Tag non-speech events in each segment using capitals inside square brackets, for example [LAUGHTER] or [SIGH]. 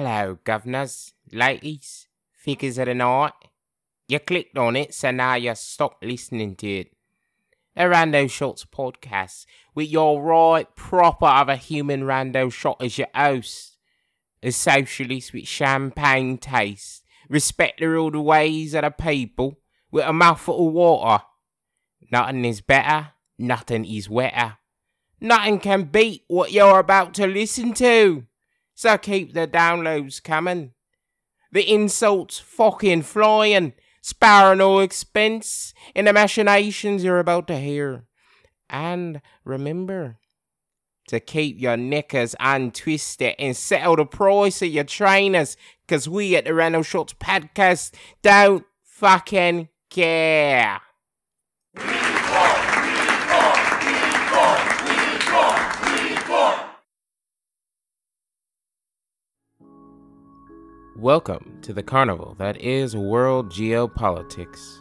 Hello, governors, ladies, figures of the night. You clicked on it, so now you're stop listening to it. A Rando Shots podcast with your right proper other human Rando Shot as your host. A socialist with champagne taste, respect all the ways of the people, with a mouthful of water. Nothing is better, nothing is wetter. Nothing can beat what you're about to listen to. So keep the downloads coming. The insults fucking flying, sparing no expense in the machinations you're about to hear. And remember to keep your knickers untwisted and settle the price of your trainers, cause we at the Random Shots Podcast don't fucking care. Welcome to the carnival that is world geopolitics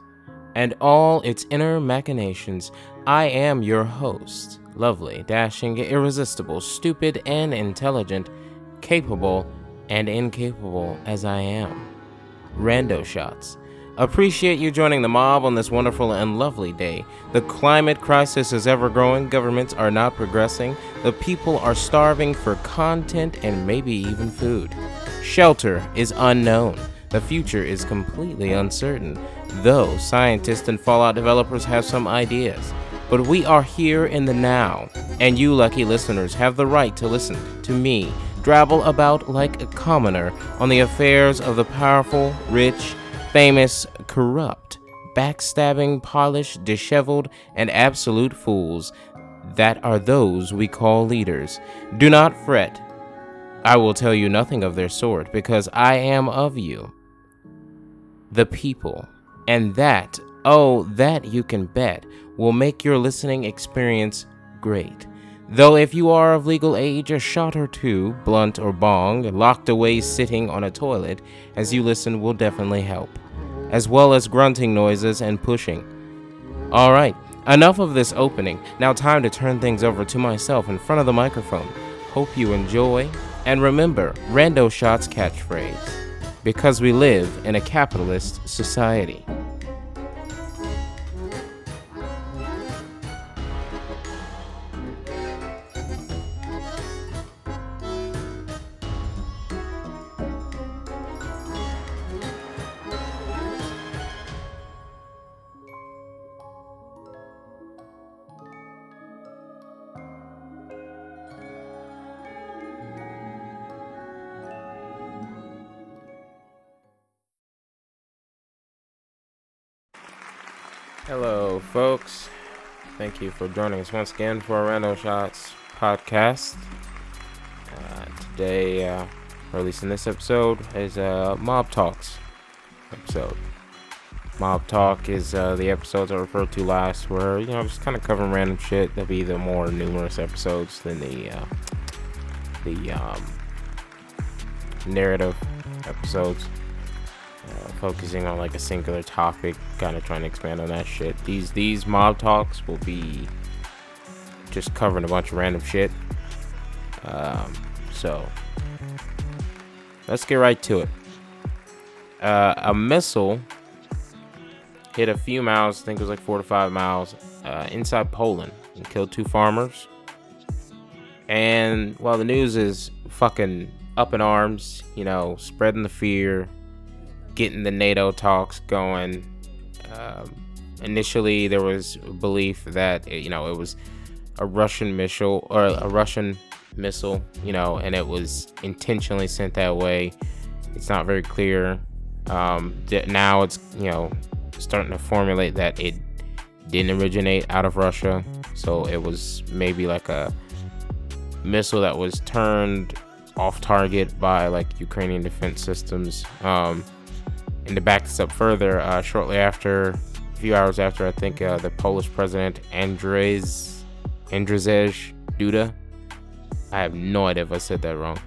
and all its inner machinations. I am your host, lovely, dashing, irresistible, stupid, and intelligent, capable and incapable as I am. Rando Shots. Appreciate you joining the mob on this wonderful and lovely day. The climate crisis is ever growing, governments are not progressing, the people are starving for content and maybe even food. Shelter is unknown. The future is completely uncertain, though scientists and Fallout developers have some ideas. But we are here in the now, and you lucky listeners have the right to listen to me drabble about like a commoner on the affairs of the powerful, rich, famous, corrupt, backstabbing, polished, disheveled, and absolute fools that are those we call leaders. Do not fret I will tell you nothing of their sort, because I am of you, the people, and that, oh, that you can bet, will make your listening experience great. Though if you are of legal age, a shot or two, blunt or bong, locked away sitting on a toilet, as you listen will definitely help, as well as grunting noises and pushing. Alright, enough of this opening. Now, time to turn things over to myself in front of the microphone. Hope you enjoy and remember Rando Shot's catchphrase because we live in a capitalist society. Hello, folks. Thank you for joining us once again for a Rando Shots podcast. Uh, today, uh, releasing this episode is uh, Mob Talks episode. Mob Talk is uh, the episodes I referred to last, where you know I'm just kind of covering random shit. There'll be the more numerous episodes than the uh, the um, narrative episodes focusing on like a singular topic, kind of trying to expand on that shit. These these mob talks will be just covering a bunch of random shit. Um, so let's get right to it. Uh, a missile hit a few miles, I think it was like four to five miles, uh, inside Poland and killed two farmers. And while the news is fucking up in arms, you know, spreading the fear, getting the NATO talks going. Um, initially, there was belief that you know it was a Russian missile or a Russian missile, you know, and it was intentionally sent that way. It's not very clear. Um, now it's you know starting to formulate that it didn't originate out of Russia, so it was maybe like a missile that was turned off target by like Ukrainian defense systems. Um, and to back this up further, uh, shortly after, a few hours after, I think uh, the Polish president Andrzej Andrzej Duda, I have no idea if I said that wrong,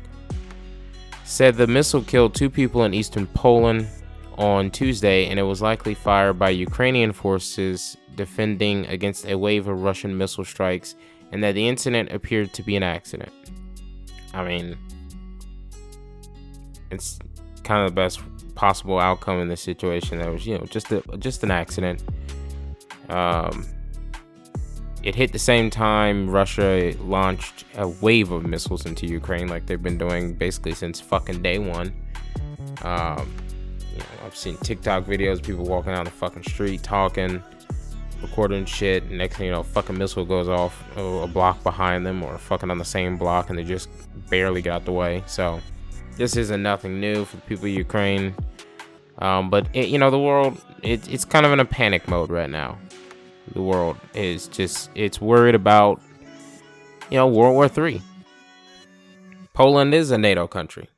said the missile killed two people in eastern Poland on Tuesday, and it was likely fired by Ukrainian forces defending against a wave of Russian missile strikes, and that the incident appeared to be an accident. I mean, it's kind of the best possible outcome in this situation. That was, you know, just a, just an accident. Um, it hit the same time Russia launched a wave of missiles into Ukraine, like they've been doing basically since fucking day one. Um, you know, I've seen TikTok videos, people walking down the fucking street talking, recording shit. And next thing you know, fucking missile goes off a block behind them, or fucking on the same block, and they just barely got the way. So this isn't nothing new for the people of Ukraine. Um, but it, you know, the world it, it's kind of in a panic mode right now the world is just it's worried about you know World War Three. Poland is a NATO country.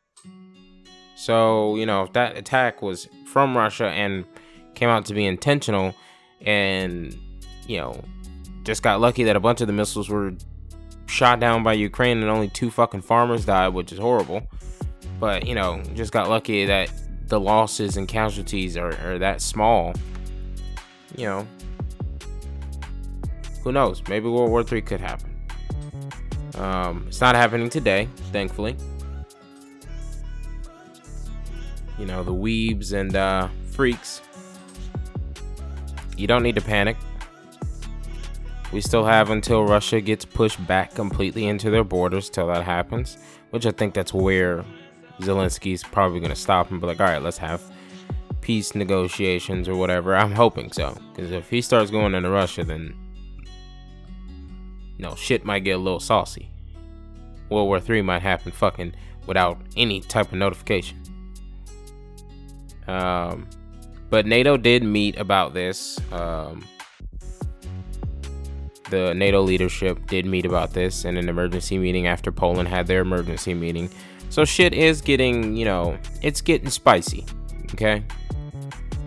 So, you know, if that attack was from Russia and came out to be intentional and, you know, just got lucky that a bunch of the missiles were shot down by Ukraine and only two fucking farmers died, which is horrible. But, you know, just got lucky that the losses and casualties are, are that small. You know, who knows? Maybe World War III could happen. Um, it's not happening today, thankfully. You know, the weebs and uh, freaks. You don't need to panic. We still have until Russia gets pushed back completely into their borders till that happens, which I think that's where Zelensky's probably going to stop and be like, all right, let's have peace negotiations or whatever. I'm hoping so. Because if he starts going into Russia, then know, shit might get a little saucy. World War Three might happen fucking without any type of notification. Um, but NATO did meet about this. Um, the NATO leadership did meet about this in an emergency meeting after Poland had their emergency meeting. So shit is getting, you know, it's getting spicy. Okay,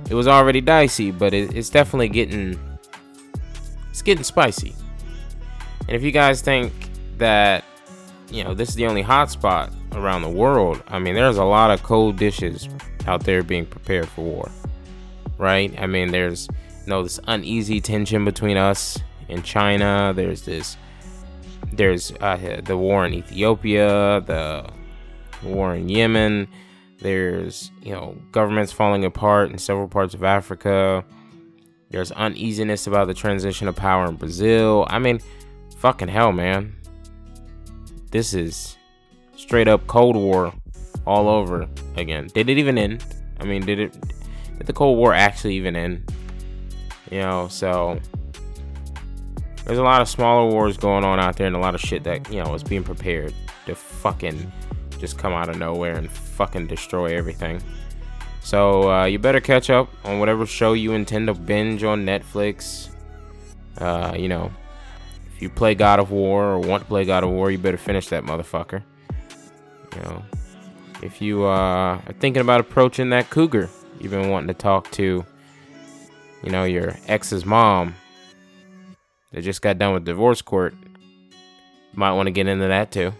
it was already dicey, but it, it's definitely getting, it's getting spicy. And if you guys think that, you know, this is the only hotspot around the world, I mean, there's a lot of cold dishes out there being prepared for war, right? I mean, there's, you know, this uneasy tension between us and China. There's this, there's uh, the war in Ethiopia, the war in Yemen. There's, you know, governments falling apart in several parts of Africa. There's uneasiness about the transition of power in Brazil. I mean, fucking hell, man. This is straight up Cold War all over again. Did it even end? I mean, did it? Did the Cold War actually even end? You know, so there's a lot of smaller wars going on out there, and a lot of shit that you know is being prepared to fucking just come out of nowhere and fucking destroy everything. So uh, you better catch up on whatever show you intend to binge on Netflix. Uh, you know, if you play God of War or want to play God of War, you better finish that motherfucker. You know, if you uh, are thinking about approaching that cougar, you've been wanting to talk to, you know, your ex's mom that just got done with divorce court, might want to get into that too.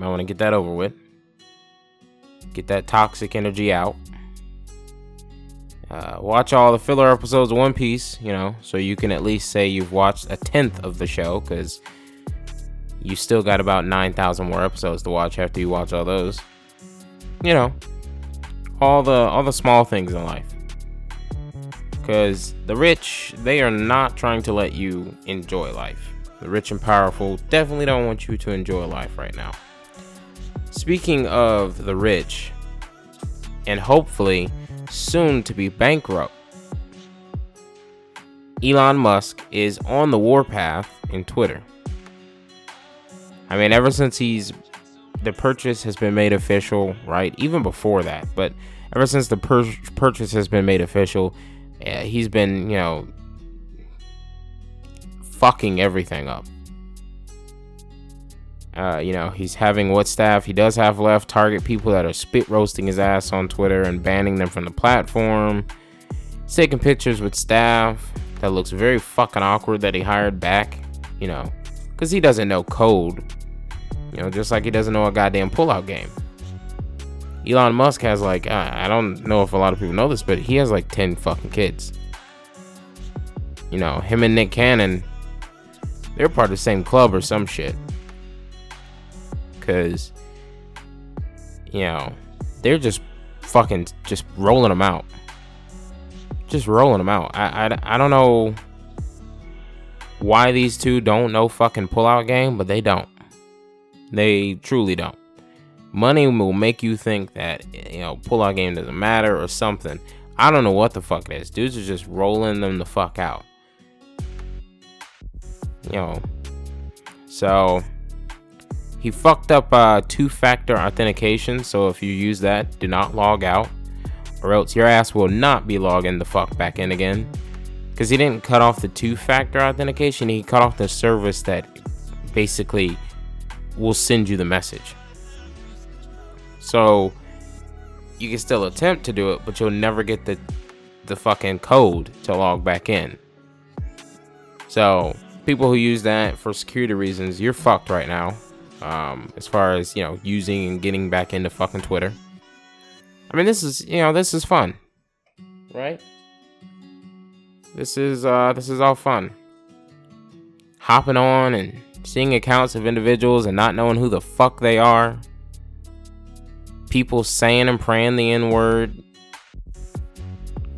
Might want to get that over with. Get that toxic energy out. Uh, watch all the filler episodes of One Piece, you know, so you can at least say you've watched a tenth of the show, because you still got about 9,000 more episodes to watch after you watch all those. You know, all the all the small things in life. Because the rich, they are not trying to let you enjoy life. The rich and powerful definitely don't want you to enjoy life right now. Speaking of the rich, and hopefully soon to be bankrupt. Elon Musk is on the warpath in Twitter. I mean, ever since he's the purchase has been made official, right? Even before that, but ever since the pur- purchase has been made official, uh, he's been, you know, fucking everything up. Uh, you know, he's having what staff he does have left target people that are spit roasting his ass on Twitter and banning them from the platform. He's taking pictures with staff that looks very fucking awkward that he hired back, you know, because he doesn't know code. You know, just like he doesn't know a goddamn pullout game. Elon Musk has like, I don't know if a lot of people know this, but he has like 10 fucking kids. You know, him and Nick Cannon, they're part of the same club or some shit because you know, they're just fucking just rolling them out. Just rolling them out. I, I, I don't know why these two don't know fucking pullout game, but they don't. They truly don't. Money will make you think that you know pullout game doesn't matter or something. I don't know what the fuck it is. Dudes are just rolling them the fuck out. You know. So he fucked up uh, two-factor authentication. So if you use that, do not log out, or else your ass will not be logging the fuck back in again. Because he didn't cut off the two-factor authentication. He cut off the service that basically will send you the message. So you can still attempt to do it, but you'll never get the the fucking code to log back in. So people who use that for security reasons, you're fucked right now. Um, as far as you know, using and getting back into fucking Twitter. I mean, this is you know this is fun, right? This is uh this is all fun. Hopping on and seeing accounts of individuals and not knowing who the fuck they are people saying and praying the N word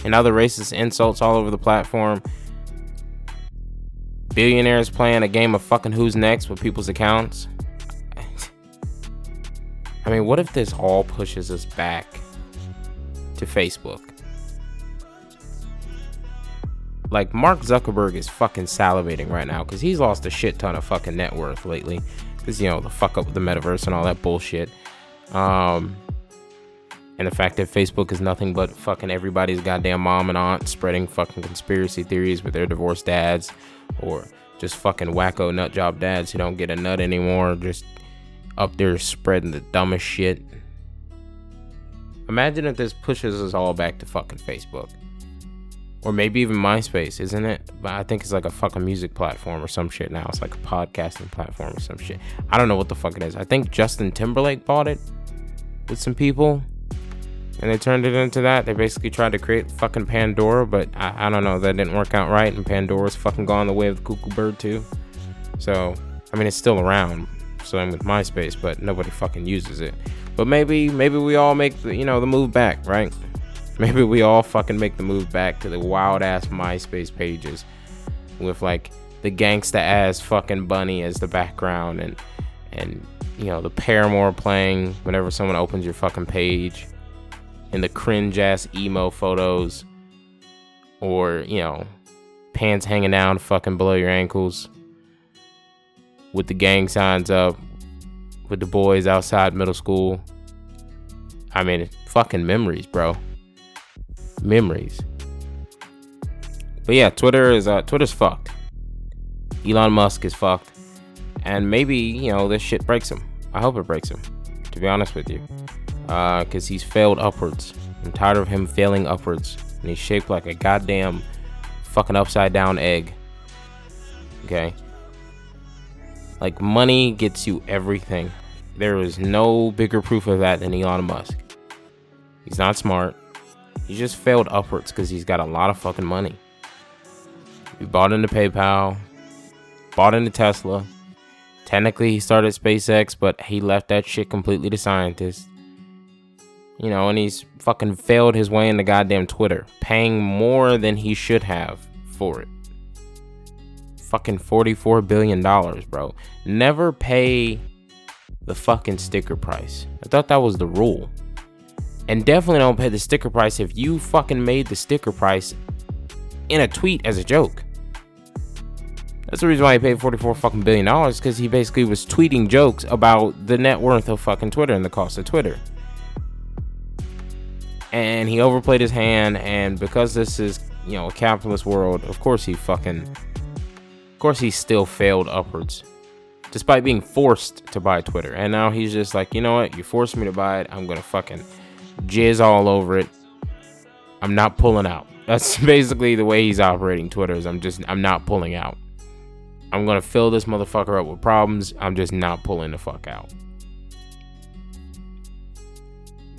and other racist insults all over the platform. Billionaires playing a game of fucking who's next with people's accounts. I mean, what if this all pushes us back to Facebook? Like, Mark Zuckerberg is fucking salivating right now because he's lost a shit ton of fucking net worth lately. Because, you know, the fuck up with the metaverse and all that bullshit. Um, and the fact that Facebook is nothing but fucking everybody's goddamn mom and aunt spreading fucking conspiracy theories with their divorced dads or just fucking wacko nut job dads who don't get a nut anymore, just up there spreading the dumbest shit. Imagine if this pushes us all back to fucking Facebook. Or maybe even MySpace, isn't it? But I think it's like a fucking music platform or some shit now. It's like a podcasting platform or some shit. I don't know what the fuck it is. I think Justin Timberlake bought it with some people and they turned it into that. They basically tried to create fucking Pandora, but I, I don't know. That didn't work out right, and Pandora's fucking gone the way of the cuckoo bird too. So I mean, it's still around. So I'm with MySpace, but nobody fucking uses it. But maybe, maybe we all make the, you know, the move back, right? [LAUGHS] Maybe we all fucking make the move back to the wild ass MySpace pages with like the gangsta ass fucking bunny as the background and and you know the Paramore playing whenever someone opens your fucking page and the cringe ass emo photos or, you know, pants hanging down fucking below your ankles with the gang signs up with the boys outside middle school. I mean, fucking memories, bro. Memories. But yeah, Twitter is uh Twitter's fucked. Elon Musk is fucked. And maybe, you know, this shit breaks him. I hope it breaks him, to be honest with you because uh, he's failed upwards. I'm tired of him failing upwards, and he's shaped like a goddamn fucking upside down egg. Okay? Like, money gets you everything. There is no bigger proof of that than Elon Musk. He's not smart. He just failed upwards because he's got a lot of fucking money. He bought into PayPal, bought into Tesla. Technically, he started SpaceX, but he left that shit completely to scientists. You know, and he's fucking failed his way into goddamn Twitter, paying more than he should have for it. Fucking $44 billion, bro. Never pay the fucking sticker price. I thought that was the rule. And definitely don't pay the sticker price if you fucking made the sticker price in a tweet as a joke. That's the reason why he paid 44 fucking billion dollars because he basically was tweeting jokes about the net worth of fucking Twitter and the cost of Twitter and he overplayed his hand and because this is you know a capitalist world of course he fucking course he still failed upwards despite being forced to buy twitter. And now he's just like you know what? You forced me to buy it. I'm gonna fucking jizz all over it. I'm not pulling out. [LAUGHS] That's basically the way he's operating twitter is i'm just i'm not pulling out. I'm gonna fill this motherfucker up with problems. I'm just not pulling the fuck out.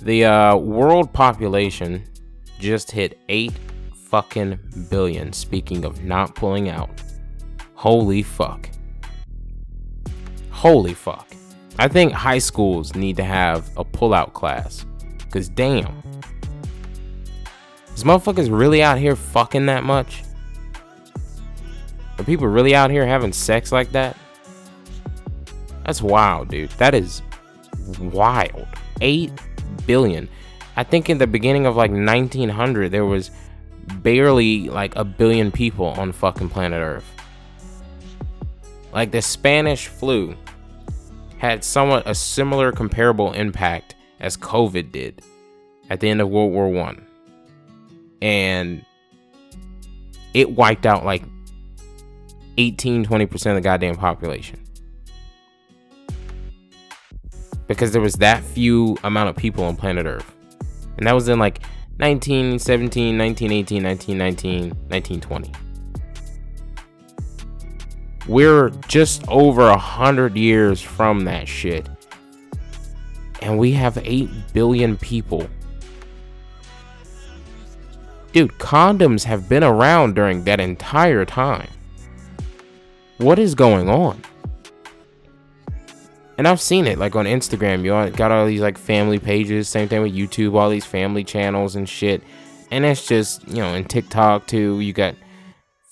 The uh, world population just hit 8 fucking billion. Speaking of not pulling out. Holy fuck. Holy fuck. I think high schools need to have a pullout class. Cause damn. Is motherfuckers really out here fucking that much? Are people really out here having sex like that? That's wild, dude. That is wild. 8 billion. I think in the beginning of like 1900 there was barely like a billion people on fucking planet Earth. Like the Spanish flu had somewhat a similar comparable impact as COVID did at the end of World War One. And it wiped out like 18 20% of the goddamn population. Because there was that few amount of people on planet Earth. And that was in like 1917, 1918, 1919, 1920. We're just over a hundred years from that shit. And we have 8 billion people. Dude, condoms have been around during that entire time. What is going on? And I've seen it like on Instagram. You got all these like family pages. Same thing with YouTube, all these family channels and shit. And it's just, you know, in TikTok too, you got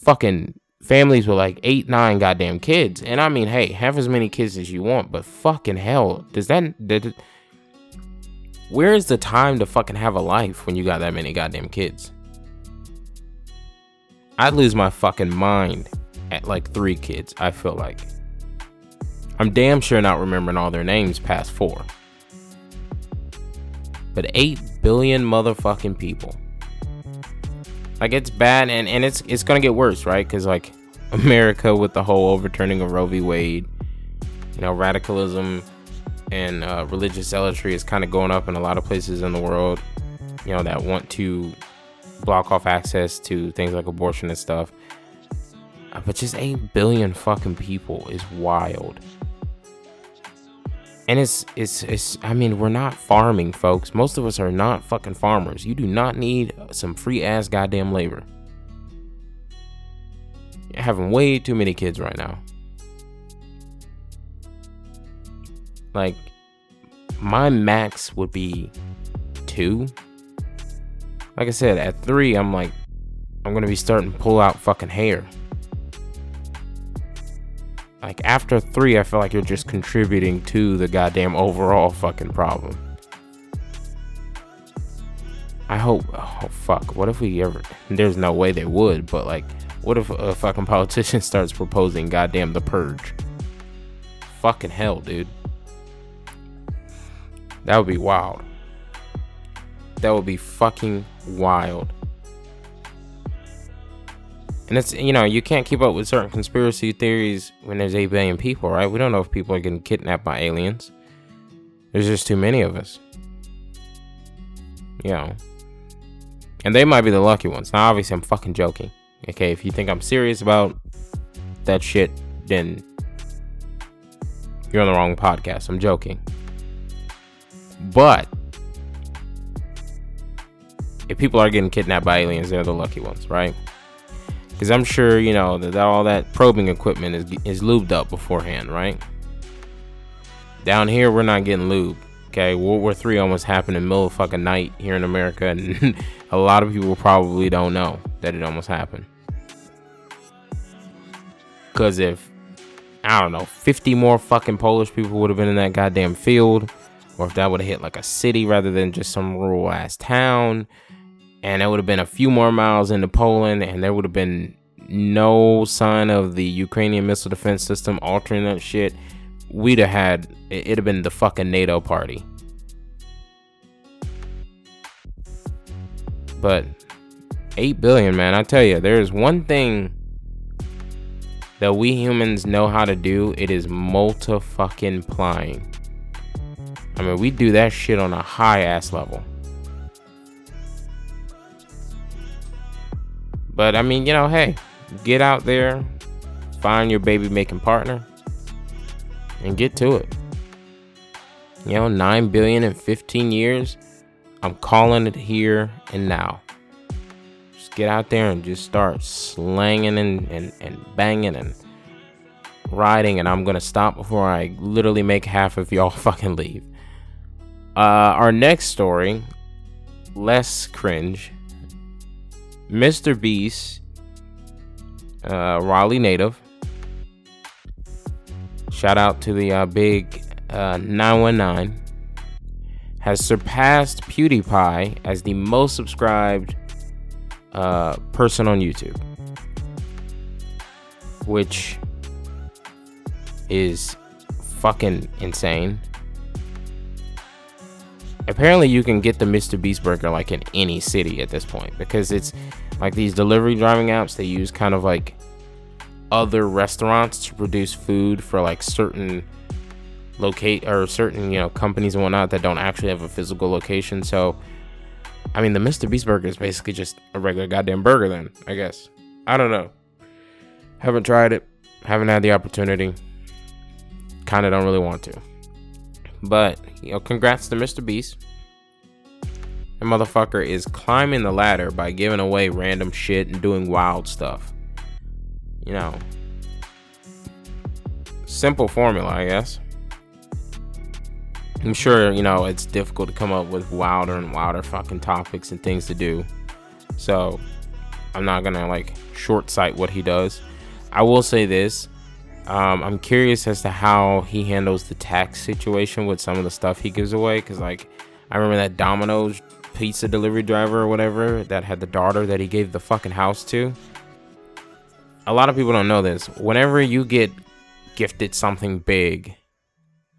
fucking families with like eight, nine goddamn kids. And I mean, hey, have as many kids as you want, but fucking hell, does that. Did, where is the time to fucking have a life when you got that many goddamn kids? I'd lose my fucking mind at like three kids, I feel like. I'm damn sure not remembering all their names past four. But 8 billion motherfucking people. Like it's bad and, and it's it's gonna get worse, right? Cause like [LAUGHS] America with the whole overturning of Roe v. Wade, you know, radicalism and uh, religious zealotry is kind of going up in a lot of places in the world, you know, that want to block off access to things like abortion and stuff. Uh, but just 8 billion fucking people is wild. And it's, it's, it's, I mean, we're not farming, folks. Most of us are not fucking farmers. You do not need some free ass goddamn labor. You're having way too many kids right now. Like, my max would be two. Like I said, at three, I'm like, I'm gonna be starting to pull out fucking hair like after three, I feel like you're just contributing to the goddamn overall fucking problem. I hope. Oh fuck! What if we ever? There's no way they would, but like, what if a fucking politician [LAUGHS] starts proposing goddamn the purge? Fucking hell, dude. That would be wild. That would be fucking wild. And it's you know you can't keep up with certain conspiracy theories when there's eight billion people, right? We don't know if people are getting kidnapped by aliens. There's just too many of us. You know. And they might be the lucky ones. Now, obviously, I'm fucking joking. Okay, if you think I'm serious about that shit, then you're on the wrong podcast. I'm joking. But if people are getting kidnapped by aliens, they're the lucky ones, right? Because I'm sure, you know, that, that all that probing equipment is, is lubed up beforehand, right? Down here, we're not getting lubed. Okay, World War Three almost happened in the middle of fucking night here in America, and [LAUGHS] a lot of people probably don't know that it almost happened. Because if I don't know, 50 more fucking Polish people would have been in that goddamn field, or if that would have hit like a city rather than just some rural ass town, and it would have been a few more miles into Poland, and there would have been no sign of the Ukrainian missile defense system altering that shit. We'd have had it'd have been the fucking NATO party. But 8 billion, man, I tell you, there's one thing that we humans know how to do. It is multi fucking plying. I mean, we do that shit on a high ass level. But I mean, you know, hey, get out there, find your baby making partner, and get to it. You know, 9 billion in 15 years. I'm calling it here and now. Just get out there and just start slanging and, and, and banging and riding, and I'm gonna stop before I literally make half of y'all [LAUGHS] fucking leave. Uh, our next story, less cringe. Mr. Beast, uh, Raleigh native. Shout out to the uh, big uh, 919. Has surpassed PewDiePie as the most subscribed uh, person on YouTube, which is fucking insane. Apparently, you can get the Mr. Beast burger like in any city at this point because it's like these delivery driving apps. They use kind of like other restaurants to produce food for like certain locate or certain you know companies and whatnot that don't actually have a physical location. So, I mean, the Mr. Beast burger is basically just a regular goddamn burger. Then I guess I don't know. Haven't tried it. Haven't had the opportunity. Kind of don't really want to. But, you know, congrats to Mr. Beast. The motherfucker is climbing the ladder by giving away random shit and doing wild stuff. You know, simple formula, I guess. I'm sure, you know, it's difficult to come up with wilder and wilder fucking topics and things to do. So, I'm not gonna like short sight what he does. I will say this um, I'm curious as to how he handles the tax situation with some of the stuff he gives away. Cause like, I remember that Domino's pizza delivery driver or whatever that had the daughter that he gave the fucking house to. A lot of people don't know this. Whenever you get gifted something big,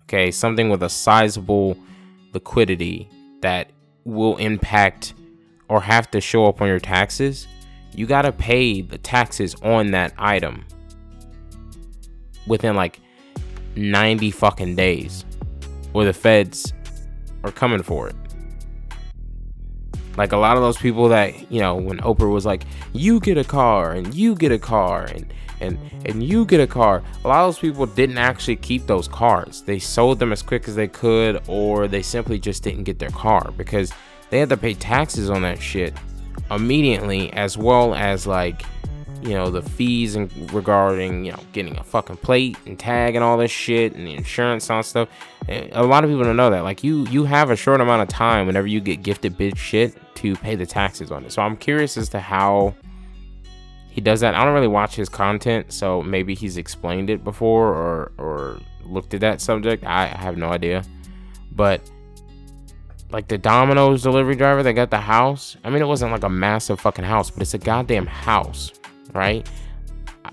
okay, something with a sizable liquidity that will impact or have to show up on your taxes, you gotta pay the taxes on that item within like 90 fucking days or the feds are coming for it. Like a lot of those people that, you know, when Oprah was like, you get a car and you get a car and and and you get a car. A lot of those people didn't actually keep those cars. They sold them as quick as they could or they simply just didn't get their car because they had to pay taxes on that shit immediately as well as like you know the fees and regarding you know getting a fucking plate and tag and all this shit and the insurance and all stuff. Eh, a lot of people don't know that. Like you you have a short amount of time whenever you get gifted big shit to pay the taxes on it. So i'm curious as to how he does that. I don't really watch his content so maybe he's explained it before or or looked at that subject. I, I have no idea. But like the Domino's delivery driver that got the house. I mean, it wasn't like a massive fucking house, but it's a goddamn house right?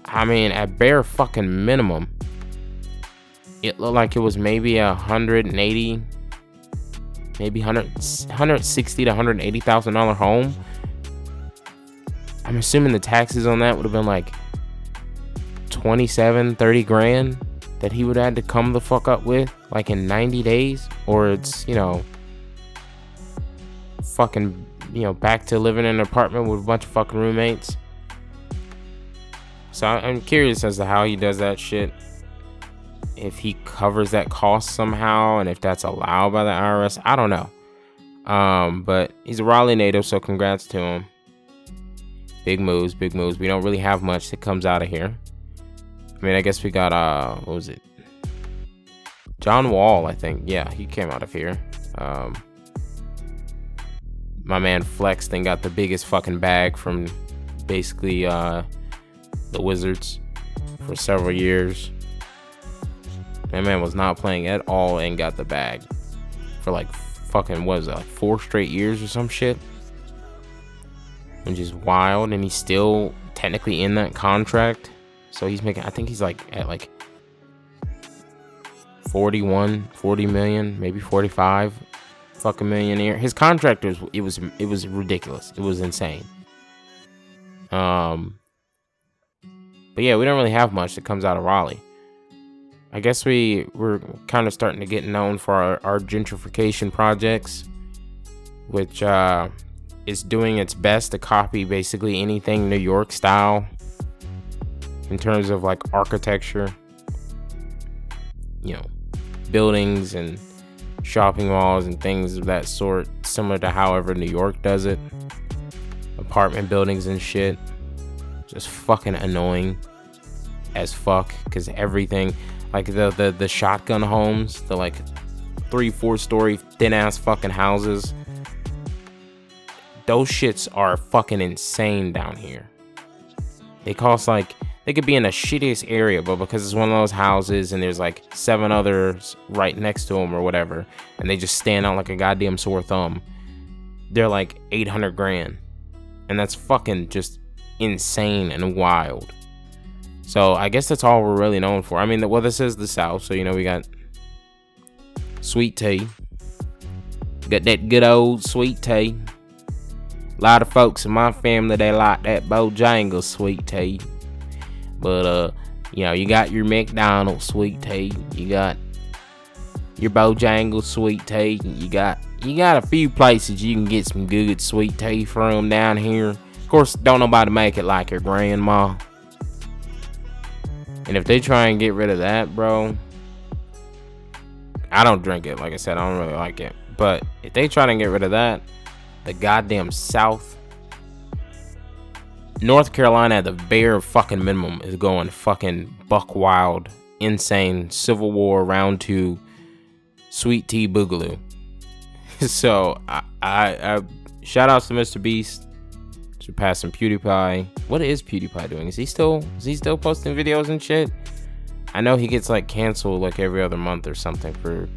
I mean, at bare fucking minimum, it looked like it was maybe a hundred and eighty, maybe 100, 160 to hundred eighty thousand dollar home. I'm assuming the taxes on that would have been like 27, 30 grand that he would have had to come the fuck up with, like in 90 days, or it's you know, fucking you know, back to living in an apartment with a bunch of fucking roommates. So I'm curious as to how he does that shit. If he covers that cost somehow and if that's allowed by the IRS, I don't know. Um, but he's a Raleigh native, so congrats to him. Big moves, big moves. We don't really have much that comes out of here. I mean, I guess we got uh, what was it? John Wall, I think. Yeah, he came out of here. Um, my man flexed and got the biggest fucking bag from basically uh the Wizards for several years. That man was not playing at all and got the bag for like fucking what is that, like four straight years or some shit. Which is wild, and he's still technically in that contract. So he's making I think he's like at like 41, 40 million, maybe 45 fucking millionaire. His contract was it was it was ridiculous. It was insane. Um but yeah, we don't really have much that comes out of Raleigh. I guess we we're kind of starting to get known for our, our gentrification projects, which uh, is doing its best to copy basically anything New York style in terms of like architecture, you know, buildings and shopping malls and things of that sort, similar to however New York does it. Apartment buildings and shit just fucking annoying. as fuck because everything, like the, the the shotgun homes, the like three four story thin ass fucking houses. Those shits are fucking insane down here. They cost like they could be in the shittiest area, but because it's one of those houses and there's like seven others right next to them or whatever, and they just stand out like a goddamn sore thumb, they're like 800 grand. And that's fucking just insane and wild. So I guess that's all we're really known for. I mean, well, this is the South, so you know we got sweet tea, got that good old sweet tea. A lot of folks in my family they like that Bojangles sweet tea, but uh, you know you got your McDonald's sweet tea, you got your Bojangles sweet tea, you got you got a few places you can get some good sweet tea from down here course, don't nobody make it like your grandma. And if they try and get rid of that, bro, I don't drink it. Like I said, I don't really like it. But if they try to get rid of that, the goddamn South, North Carolina at the bare fucking minimum is going fucking buck wild, insane, Civil War round two, sweet tea boogaloo. [LAUGHS] so I, I, I shout outs to Mr. Beast surpassing PewDiePie. What is PewDiePie doing? Is he still is he still posting videos and shit? I know he gets like canceled like every other month or something for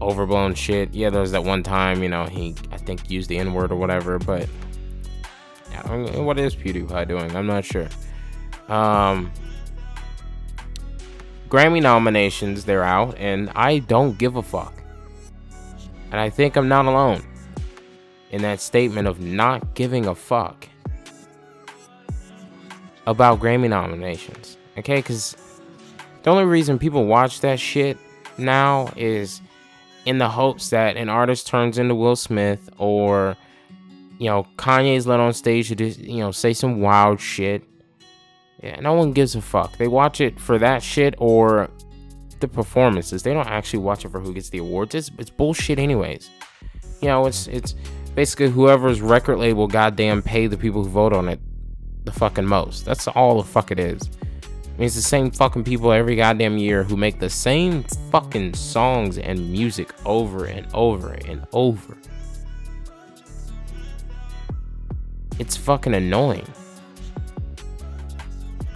overblown shit. Yeah, there was that one time, you know, he I think used the N word or whatever, but what is PewDiePie doing? I'm not sure. Um, Grammy nominations, they're out, and I don't give a fuck. And I think I'm not alone in that statement of not giving a fuck about Grammy nominations. Okay, because the only reason people watch that shit now is in the hopes that an artist turns into Will Smith or you know Kanye's let on stage to just you know say some wild shit. Yeah, no one gives a fuck. They watch it for that shit or the performances. They don't actually watch it for who gets the awards. It's, it's bullshit anyways. You know, it's it's basically whoever's record label goddamn pay the people who vote on it the fucking most. That's all the fuck it is. I mean, it's the same fucking people every goddamn year who make the same fucking songs and music over and over and over. It's fucking annoying.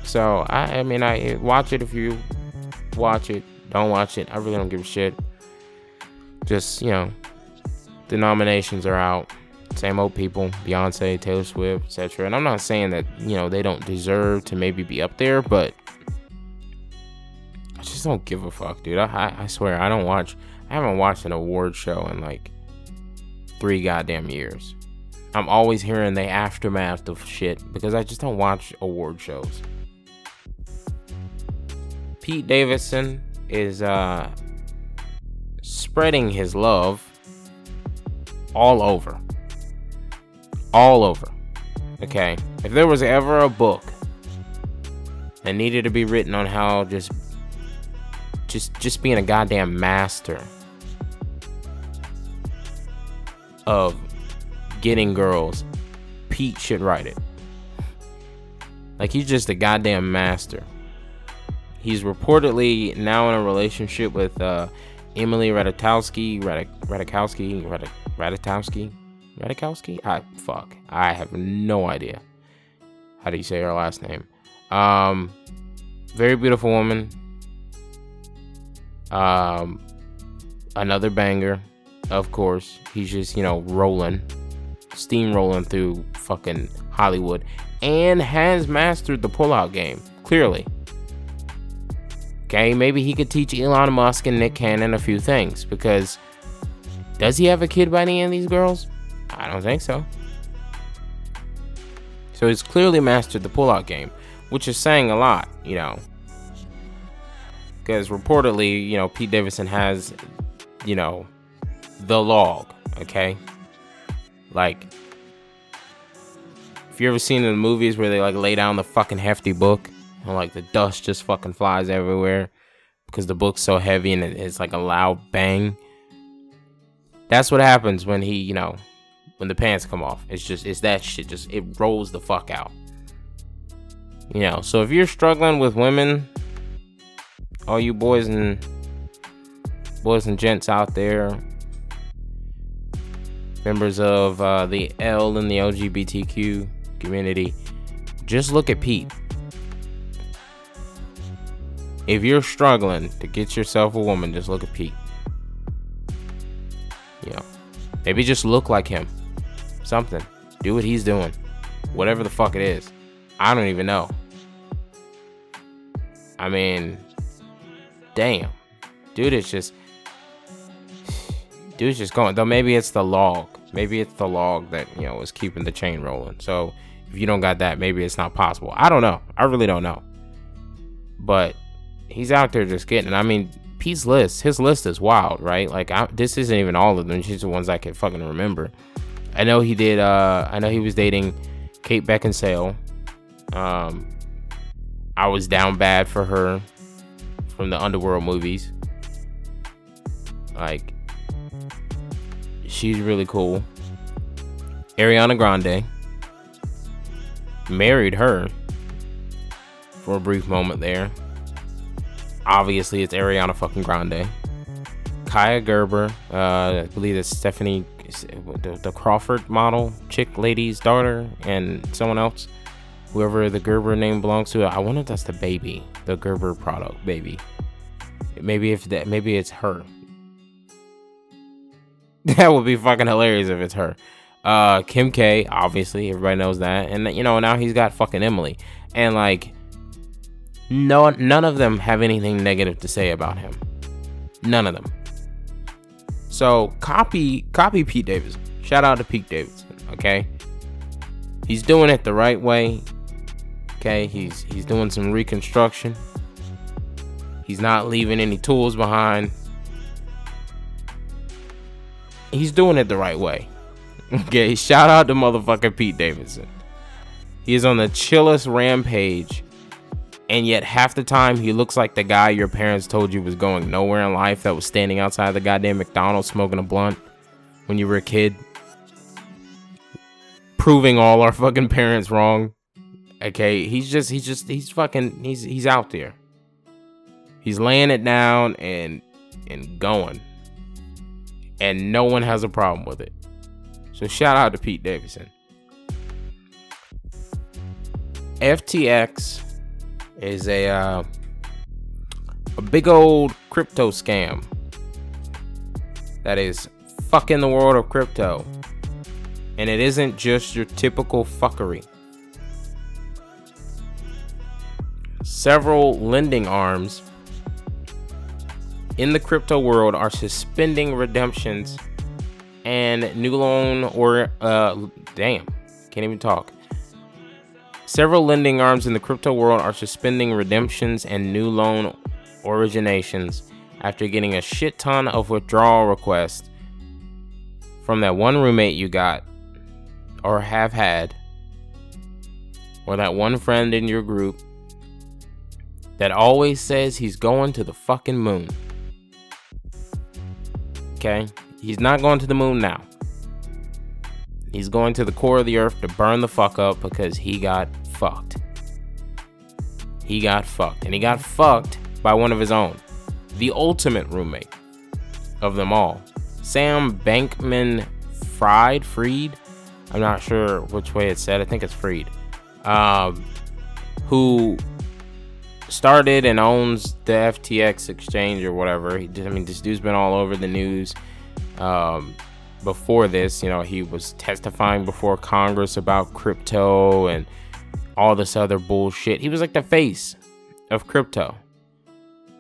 So I, I mean, I watch it if you watch it. Don't watch it. I really don't give a shit. Just you know, the nominations are out. Same old people, Beyonce, Taylor Swift, etc. And I'm not saying that, you know, they don't deserve to maybe be up there, but I just don't give a fuck, dude. I, I swear, I don't watch, I haven't watched an award show in like three goddamn years. I'm always hearing the aftermath of shit because I just don't watch award shows. Pete Davidson is uh, spreading his love all over. All over. Okay. If there was ever a book that needed to be written on how just just just being a goddamn master of getting girls, Pete should write it. Like he's just a goddamn master. He's reportedly now in a relationship with uh, Emily Ratajkowski, Ratajkowski, Ratajkowski, Radatowski? Radatowski? I fuck. I have no idea. How do you say her last name? Um, very beautiful woman. Um, another banger, of course. He's just you know rolling, steamrolling through fucking Hollywood, and has mastered the pullout game clearly. Okay, maybe he could teach Elon Musk and Nick Cannon a few things because does he have a kid by any of these girls? I don't think so. So he's clearly mastered the pullout game, which is saying a lot, you know. Because reportedly, you know, Pete Davidson has, you know, the log, okay? Like, if you ever seen in the movies where they like lay down the fucking hefty book and like the dust just fucking flies everywhere because the book's so heavy and it's like a loud bang that's what happens when he, you know, when the pants come off. It's just, it's that shit. Just, it rolls the fuck out. You know, so if you're struggling with women, all you boys and boys and gents out there, members of uh, the L and the LGBTQ community, just look at Pete. If you're struggling to get yourself a woman, just look at Pete. You know, maybe just look like him. Something. Do what he's doing. Whatever the fuck it is. I don't even know. I mean, damn. Dude it's just. Dude's just going. Though maybe it's the log. Maybe it's the log that, you know, is keeping the chain rolling. So if you don't got that, maybe it's not possible. I don't know. I really don't know. But he's out there just getting. it. I mean, Pete's list, his list is wild, right? Like I, this isn't even all of them. Just the ones I can fucking remember. I know he did. uh I know he was dating Kate Beckinsale. Um, I was down bad for her from the Underworld movies. Like, she's really cool. Ariana Grande married her for a brief moment there. Obviously, it's Ariana fucking Grande. Kaia Gerber, uh, I believe it's Stephanie, the, the Crawford model, chick lady's daughter, and someone else, whoever the Gerber name belongs to. I wonder if that's the baby, the Gerber product baby. Maybe if that, maybe it's her. [LAUGHS] That would be fucking hilarious if it's her. Uh, Kim K, obviously, everybody knows that, and you know now he's got fucking Emily, and like no, none of them have anything negative to say about him. None of them. So copy, copy Pete Davidson. Shout out to Pete Davidson. Okay, he's doing it the right way. Okay, he's he's doing some reconstruction. He's not leaving any tools behind. He's doing it the right way. [LAUGHS] Okay, shout out to motherfucking Pete Davidson. He is on the chillest rampage and yet half the time he looks like the guy your parents told you was going nowhere in life that was standing outside the goddamn McDonald's smoking a blunt when you were a kid. Proving all our fucking parents wrong. Okay, he's just he's just he's fucking he's he's out there. He's laying it down and and going. And no one has a problem with it. So shout out to Pete Davidson. FTX is a uh, a big old crypto scam that is fucking the world of crypto. And it isn't just your typical fuckery. Several lending arms in the crypto world are suspending redemptions and new loan or uh damn can't even talk Several lending arms in the crypto world are suspending redemptions and new loan originations after getting a shit ton of withdrawal requests from that one roommate you got or have had, or that one friend in your group that always says he's going to the fucking moon. Okay? He's not going to the moon now. He's going to the core of the earth to burn the fuck up because he got fucked. He got fucked. And he got fucked by one of his own. The ultimate roommate of them all. Sam Bankman Fried, Freed. I'm not sure which way it's said. I think it's Freed. Um, who started and owns the FTX exchange or whatever. He, I mean, this dude's been all over the news. Um, before this, you know, he was testifying before Congress about crypto and all this other bullshit. He was like the face of crypto.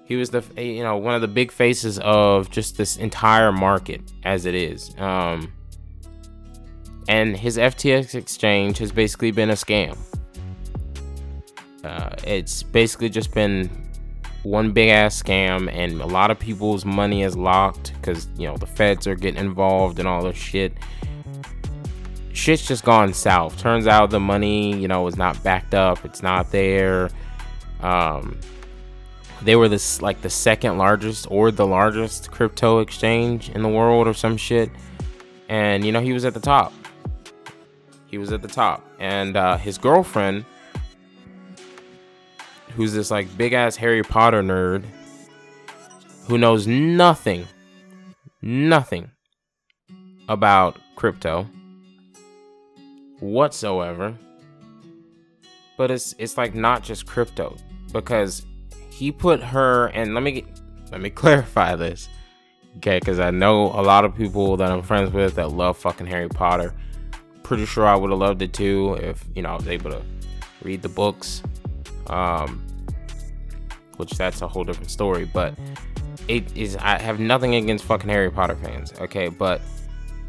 He was the you know one of the big faces of just this entire market as it is. Um, and his FTX exchange has basically been a scam. Uh, it's basically just been one big ass scam, and a lot of people's money is locked because you know the feds are getting involved and all this shit shit's just gone south. Turns out the money, you know, is not backed up. It's not there. Um, they were this like the second largest or the largest crypto exchange in the world or some shit. And you know, he was at the top. He was at the top, and uh, his girlfriend who's this like big ass Harry Potter nerd who knows nothing, nothing about crypto whatsoever. But it's it's like not just crypto because he put her and let me get, let me [LAUGHS] clarify this. Okay, because I know a lot of people that I'm friends with that love fucking Harry Potter. Pretty sure I would have loved it too if you know I was able to read the books. Um, which that's a whole different story. But it is I have nothing against fucking Harry Potter fans, okay? But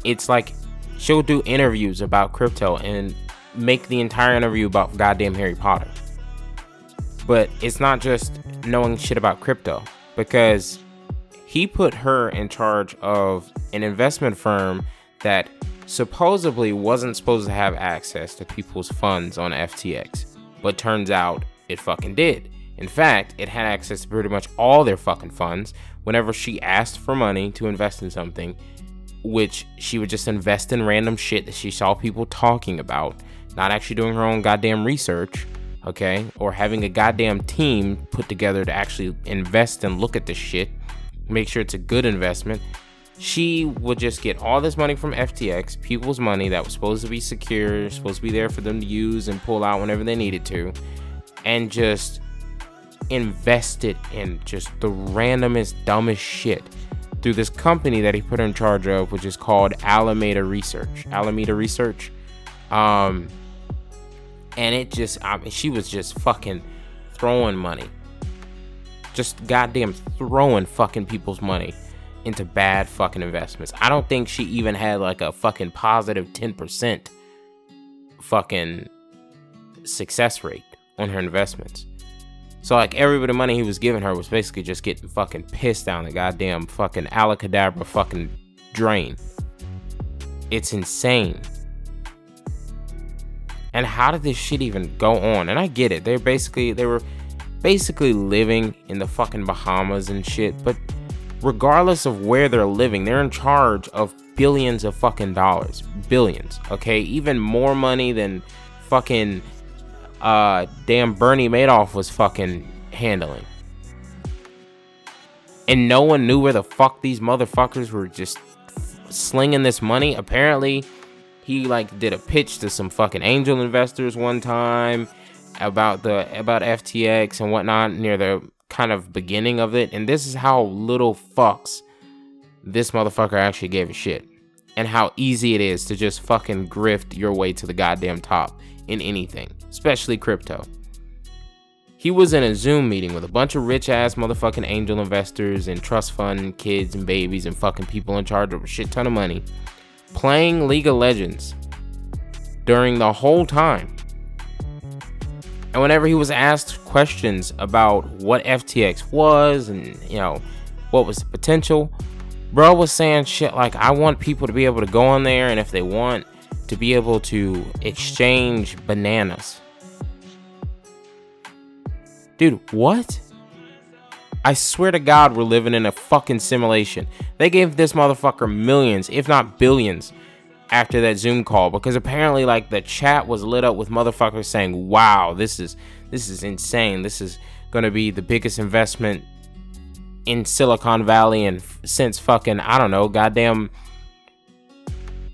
it's like she'll do interviews about crypto and make the entire interview about goddamn Harry Potter. But it's not just knowing shit about crypto because he put her in charge of an investment firm that supposedly wasn't supposed to have access to people's funds on FTX, but turns out it fucking did. In fact, it had access to pretty much all their fucking funds whenever she asked for money to invest in something, which she would just invest in random shit that she saw people talking about, not actually doing her own goddamn research, okay? Or having a goddamn team put together to actually invest and look at this shit, make sure it's a good investment. She would just get all this money from FTX, people's money that was supposed to be secure, supposed to be there for them to use and pull out whenever they needed to, and just invested in just the randomest, dumbest shit through this company that he put in charge of, which is called Alameda Research. Alameda Research. Um, and it just, I mean, she was just fucking throwing money. Just goddamn throwing fucking people's money into bad fucking investments. I don't think she even had like a fucking positive 10% fucking success rate on her investments. So like every bit of money he was giving her was basically just getting fucking pissed down the goddamn fucking alacadabra fucking drain. It's insane. And how did this shit even go on? And I get it. They're basically they were basically living in the fucking Bahamas and shit, but regardless of where they're living, they're in charge of billions of fucking dollars. Billions, okay? Even more money than fucking uh, damn Bernie Madoff was fucking handling. And no one knew where the fuck these motherfuckers were just slinging this money. Apparently, he like did a pitch to some fucking angel investors one time about the about FTX and whatnot near the kind of beginning of it. And this is how little fucks this motherfucker actually gave a shit. And how easy it is to just fucking grift your way to the goddamn top in anything especially crypto. He was in a Zoom meeting with a bunch of rich ass motherfucking angel investors and trust fund kids and babies and fucking people in charge of a shit ton of money, playing League of Legends during the whole time. And whenever he was asked questions about what FTX was and, you know, what was the potential, bro was saying shit like, I want people to be able to go on there and if they want, to be able to exchange bananas Dude, what? I swear to God, we're living in a fucking simulation. They gave this motherfucker millions, if not billions, after that Zoom call because apparently, like, the chat was lit up with motherfuckers saying, "Wow, this is this is insane. This is gonna be the biggest investment in Silicon Valley and since fucking I don't know, goddamn,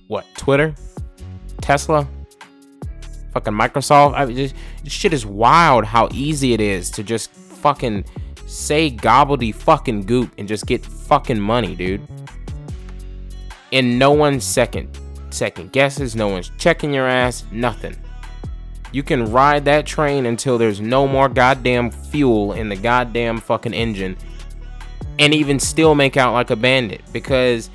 what Twitter, Tesla." fucking Microsoft. I mean, just, shit is wild how easy it is to just fucking say gobbledy fucking goop and just get fucking money, dude. In no one's second second guesses, no one's checking your ass, nothing. You can ride that train until there's no more goddamn fuel in the goddamn fucking engine and even still make out like a bandit because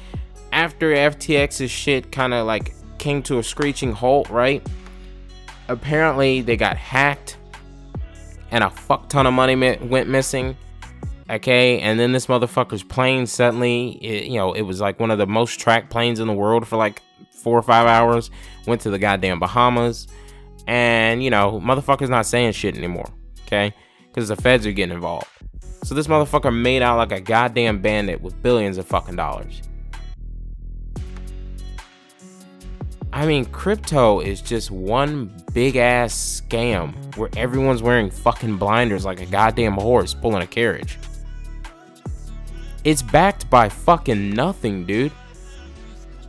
after FTX's shit kind of like came to a screeching halt, right? apparently they got hacked and a fuck ton of money went missing. Okay, and then this motherfucker's plane suddenly, it, you know, it was like one of the most tracked planes in the world for like four or five hours. Went to the goddamn Bahamas, and you know, motherfucker's not saying shit anymore. Okay, because the feds are getting involved. So this motherfucker made out like a goddamn bandit with billions of fucking dollars. I mean, crypto is just one big ass scam where everyone's wearing fucking blinders like a goddamn horse pulling a carriage. It's backed by fucking nothing, dude.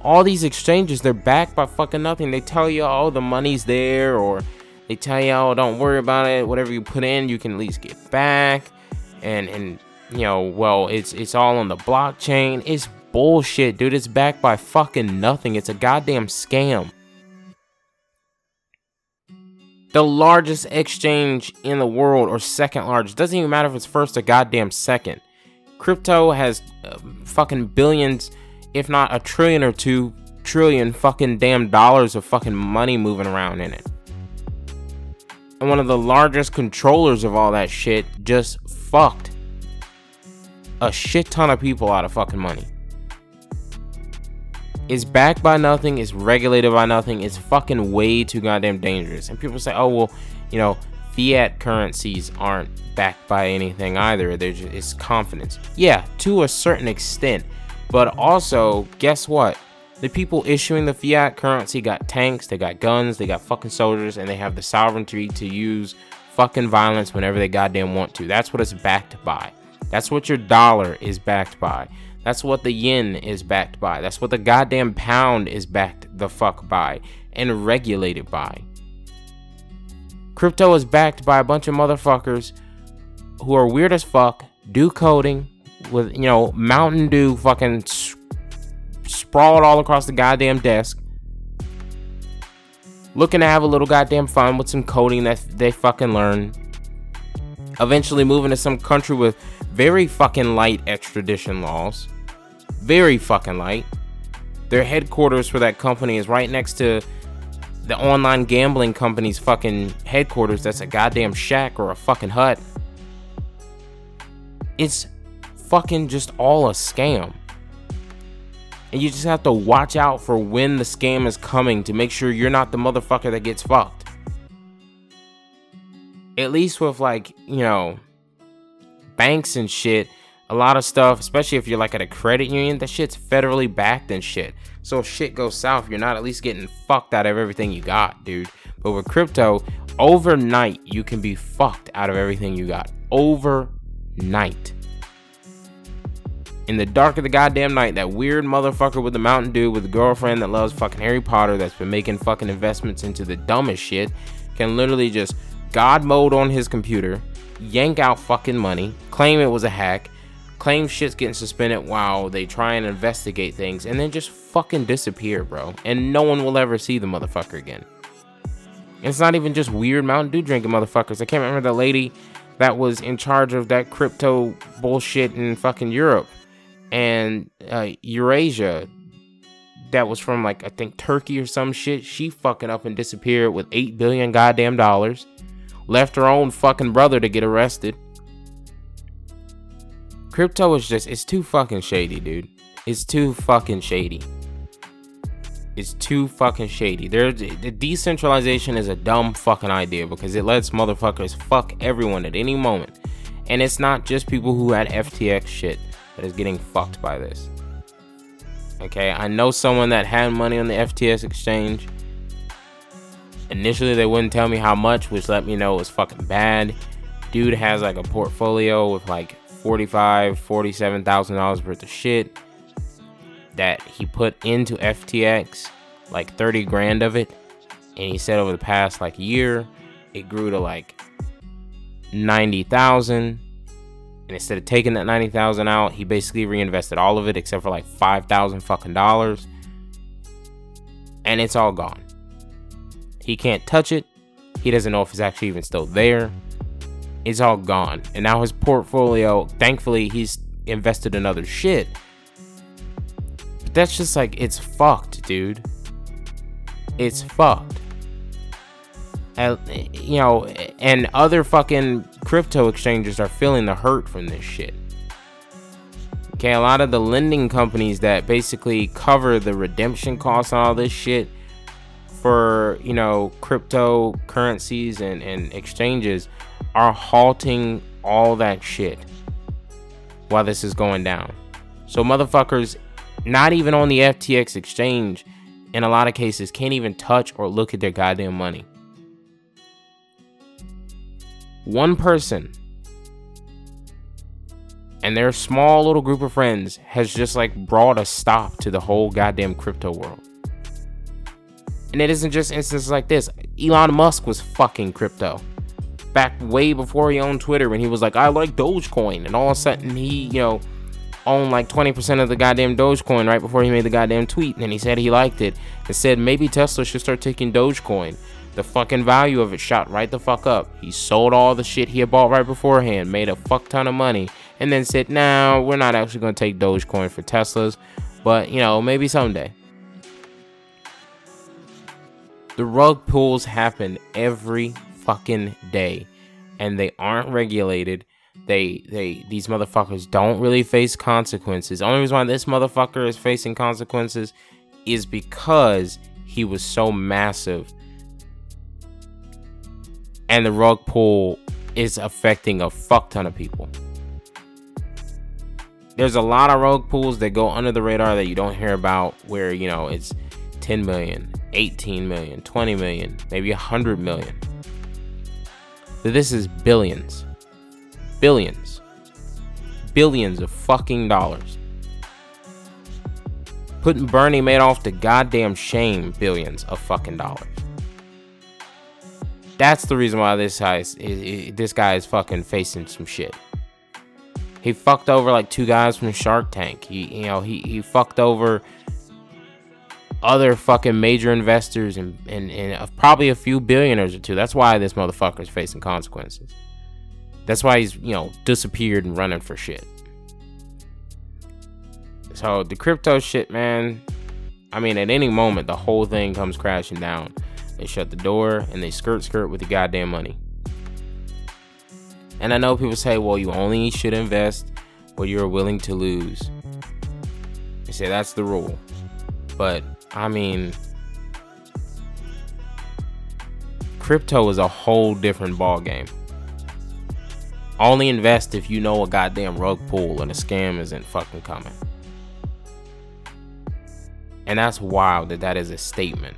All these exchanges, they're backed by fucking nothing. They tell you, oh, the money's there, or they tell you, oh, don't worry about it. Whatever you put in, you can at least get back. And and you know, well, it's it's all on the blockchain. It's bullshit, dude. It's backed by fucking nothing. It's a goddamn scam. The largest exchange in the world, or second largest, doesn't even matter if it's first or goddamn second. Crypto has uh, fucking billions, if not a trillion or two trillion fucking damn dollars of fucking money moving around in it. And one of the largest controllers of all that shit just fucked a shit ton of people out of fucking money. It's backed by nothing, it's regulated by nothing, it's fucking way too goddamn dangerous. And people say, oh, well, you know, fiat currencies aren't backed by anything either. They're just, it's confidence. Yeah, to a certain extent. But also, guess what? The people issuing the fiat currency got tanks, they got guns, they got fucking soldiers, and they have the sovereignty to use fucking violence whenever they goddamn want to. That's what it's backed by. That's what your dollar is backed by. That's what the yen is backed by. That's what the goddamn pound is backed the fuck by and regulated by. Crypto is backed by a bunch of motherfuckers who are weird as fuck, do coding with, you know, Mountain Dew fucking sprawled all across the goddamn desk. Looking to have a little goddamn fun with some coding that they fucking learn. Eventually moving to some country with very fucking light extradition laws. Very fucking light. Their headquarters for that company is right next to the online gambling company's fucking headquarters that's a goddamn shack or a fucking hut. It's fucking just all a scam. And you just have to watch out for when the scam is coming to make sure you're not the motherfucker that gets fucked. At least with like, you know, banks and shit, a lot of stuff, especially if you're like at a credit union, that shit's federally backed and shit. So if shit goes south, you're not at least getting fucked out of everything you got, dude. But with crypto, overnight you can be fucked out of everything you got. Overnight. In the dark of the goddamn night, that weird motherfucker with the Mountain Dew with a girlfriend that loves fucking Harry Potter that's been making fucking investments into the dumbest shit can literally just God mode on his computer, yank out fucking money, claim it was a hack, claim shit's getting suspended while they try and investigate things, and then just fucking disappear, bro. And no one will ever see the motherfucker again. It's not even just weird Mountain Dew drinking motherfuckers. I can't remember the lady that was in charge of that crypto bullshit in fucking Europe and uh, Eurasia. That was from like I think Turkey or some shit. She fucking up and disappeared with eight billion goddamn dollars. Left her own fucking brother to get arrested Crypto is just, it's too fucking shady, dude. It's too fucking shady. It's too fucking shady. There, the decentralization is a dumb fucking idea because it lets motherfuckers fuck everyone at any moment. And it's not just people who had FTX shit that is getting fucked by this. Okay, I know someone that had money on the FTX exchange. Initially, they wouldn't tell me how much, which let me know it was fucking bad. Dude has like a portfolio with like 45 47,000 dollars worth of shit that he put into FTX like 30 grand of it. And he said over the past like year it grew to like 90,000 and instead of taking that 90,000 out he basically reinvested all of it except for like 5,000 fucking dollars. And it's all gone he can't touch it he doesn't know if it's actually even still there it's all gone. And now his portfolio, thankfully, he's invested in other shit. But that's just like, it's fucked, dude. It's fucked. And, you know, and other fucking crypto exchanges are feeling the hurt from this shit. Okay, a lot of the lending companies that basically cover the redemption costs and all this shit for, you know, cryptocurrencies and, and exchanges are halting all that shit while this is going down. So motherfuckers, not even on the FTX exchange, in a lot of cases, can't even touch or look at their goddamn money. One person and their small little group of friends has just like brought a stop to the whole goddamn crypto world. And it isn't just instances like this. Elon Musk was fucking crypto. Back way before he owned Twitter when he was like, I like Dogecoin. And all of a sudden he, you know, owned like 20% of the goddamn Dogecoin right before he made the goddamn tweet. And he said he liked it. And said maybe Tesla should start taking Dogecoin. The fucking value of it shot right the fuck up. He sold all the shit he had bought right beforehand, made a fuck ton of money, and then said, "Now nah, we're not actually going to take Dogecoin for Teslas, but you know, maybe someday." The rug pulls happen every fucking day, and they aren't regulated. They they these motherfuckers don't really face consequences. The only reason why this motherfucker is facing consequences is because he was so massive. And the rug pull is affecting a fuck ton of people there's a lot of rug pulls that go under the radar that you don't hear about where you know it's 10 million 18 million 20 million maybe 100 million. This is billions. Billions. Billions of fucking dollars. Putting bernie madoff to goddamn shame billions of fucking dollars. That's the reason why this guy is, this guy is fucking facing some shit. He fucked over like two guys from Shark Tank. He, you know, he, he fucked over other fucking major investors and, and, and probably a few billionaires or two. That's why this motherfucker is facing consequences. That's why he's, you know, disappeared and running for shit. So the crypto shit, man. I mean, at any moment, the whole thing comes crashing down. They shut the door and they skirt skirt with the goddamn money. And I know people say, well, you only should invest what you're willing to lose. They say that's the rule. But I mean, crypto is a whole different ball game. Only invest if you know a goddamn rug pull and a scam isn't fucking coming. And that's wild that that is a statement.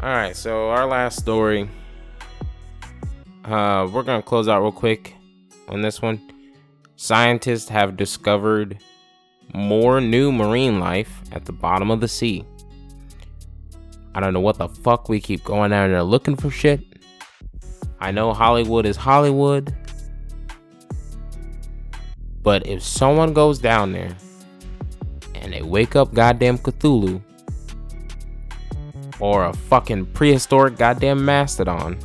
All right, so our last story uh, we're gonna close out real quick on this one. Scientists have discovered more new marine life at the bottom of the sea. I don't know what the fuck we keep going down there looking for shit. I know Hollywood is Hollywood. But if someone goes down there and they wake up goddamn Cthulhu or a fucking prehistoric goddamn mastodon,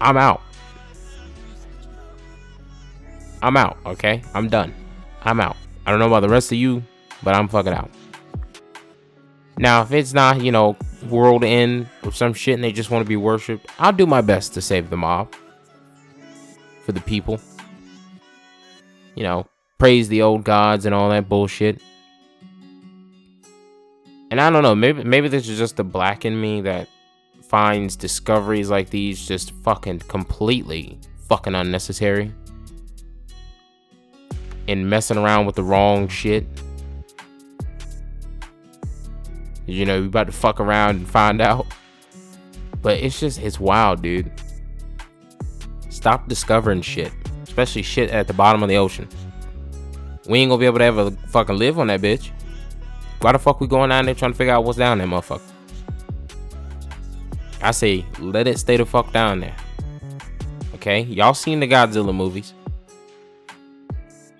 I'm out. I'm out, okay? I'm done. I'm out. I don't know about the rest of you, but I'm fucking out. Now, if it's not, you know, world end or some shit and they just want to be worshipped, I'll do my best to save the mob. For the people. You know, praise the old gods and all that bullshit. And I don't know, maybe maybe this is just the black in me that finds discoveries like these just fucking completely fucking unnecessary and messing around with the wrong shit. You know, you about to fuck around and find out. But it's just, it's wild, dude. Stop discovering shit, especially shit at the bottom of the ocean. We ain't gonna be able to ever fucking live on that bitch. Why the fuck we going down there trying to figure out what's down there, motherfucker? I say, let it stay the fuck down there. Okay? Y'all seen the Godzilla movies.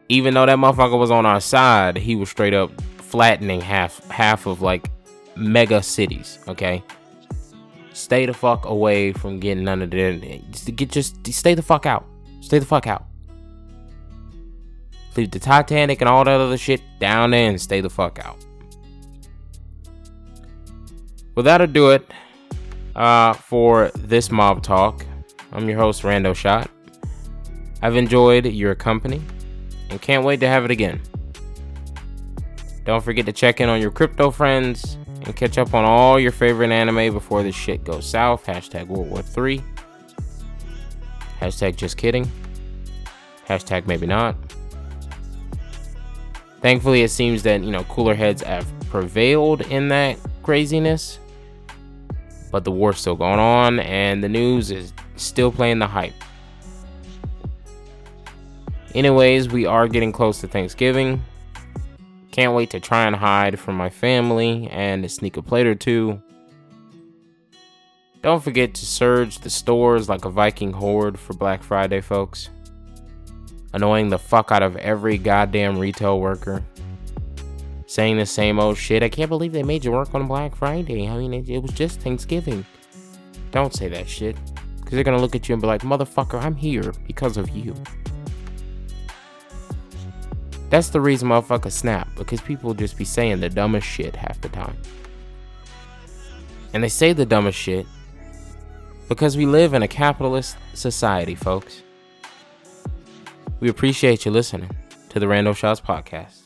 Even though that motherfucker was on our side, he was straight up flattening half half of like mega cities, okay? Stay the fuck away from getting none of that. Just get just stay the fuck out. Stay the fuck out. Leave the Titanic and all that other shit down there and stay the fuck out. Well, that'll do it uh, for this mob talk. I'm your host, Rando Shot. I've enjoyed your company and can't wait to have it again. Don't forget to check in on your crypto friends and catch up on all your favorite anime before this shit goes south. Hashtag World War 3. Hashtag just kidding. Hashtag maybe not. Thankfully, it seems that, you know, cooler heads have prevailed in that craziness. But the war's still going on, and the news is still playing the hype. Anyways, we are getting close to Thanksgiving. Can't wait to try and hide from my family and sneak a plate or two. Don't forget to surge the stores like a Viking horde for Black Friday, folks. Annoying the fuck out of every goddamn retail worker. Saying the same old shit. I can't believe they made you work on Black Friday. I mean, it, it was just Thanksgiving. Don't say that shit. Because they're gonna look at you and be like, motherfucker, I'm here because of you. That's the reason motherfuckers snap, because people just be saying the dumbest shit half the time. And they say the dumbest shit because we live in a capitalist society, folks. We appreciate you listening to the Rando Shots Podcast.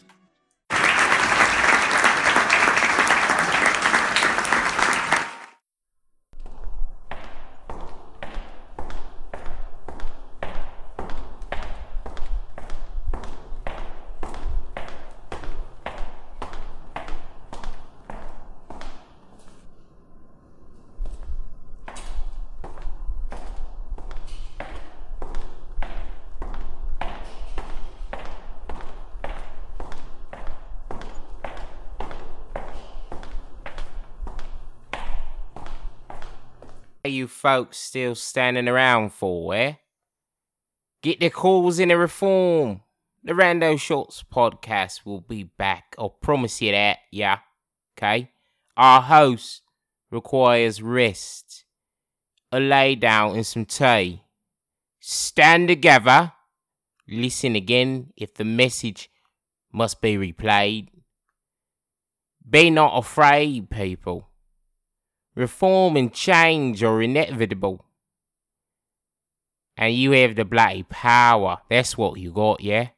You folks still standing around for, eh? Get the calls in a reform. The Rando Shots podcast will be back. I'll promise you that, yeah? Okay? Our host requires rest, a lay down, and some tea. Stand together. Listen again if the message must be replayed. Be not afraid, people. Reform and change are inevitable. And you have the bloody power. That's what you got, yeah?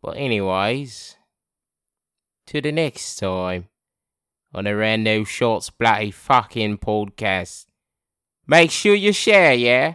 But, anyways, to the next time on the Rando Shots Bloody fucking podcast. Make sure you share, yeah?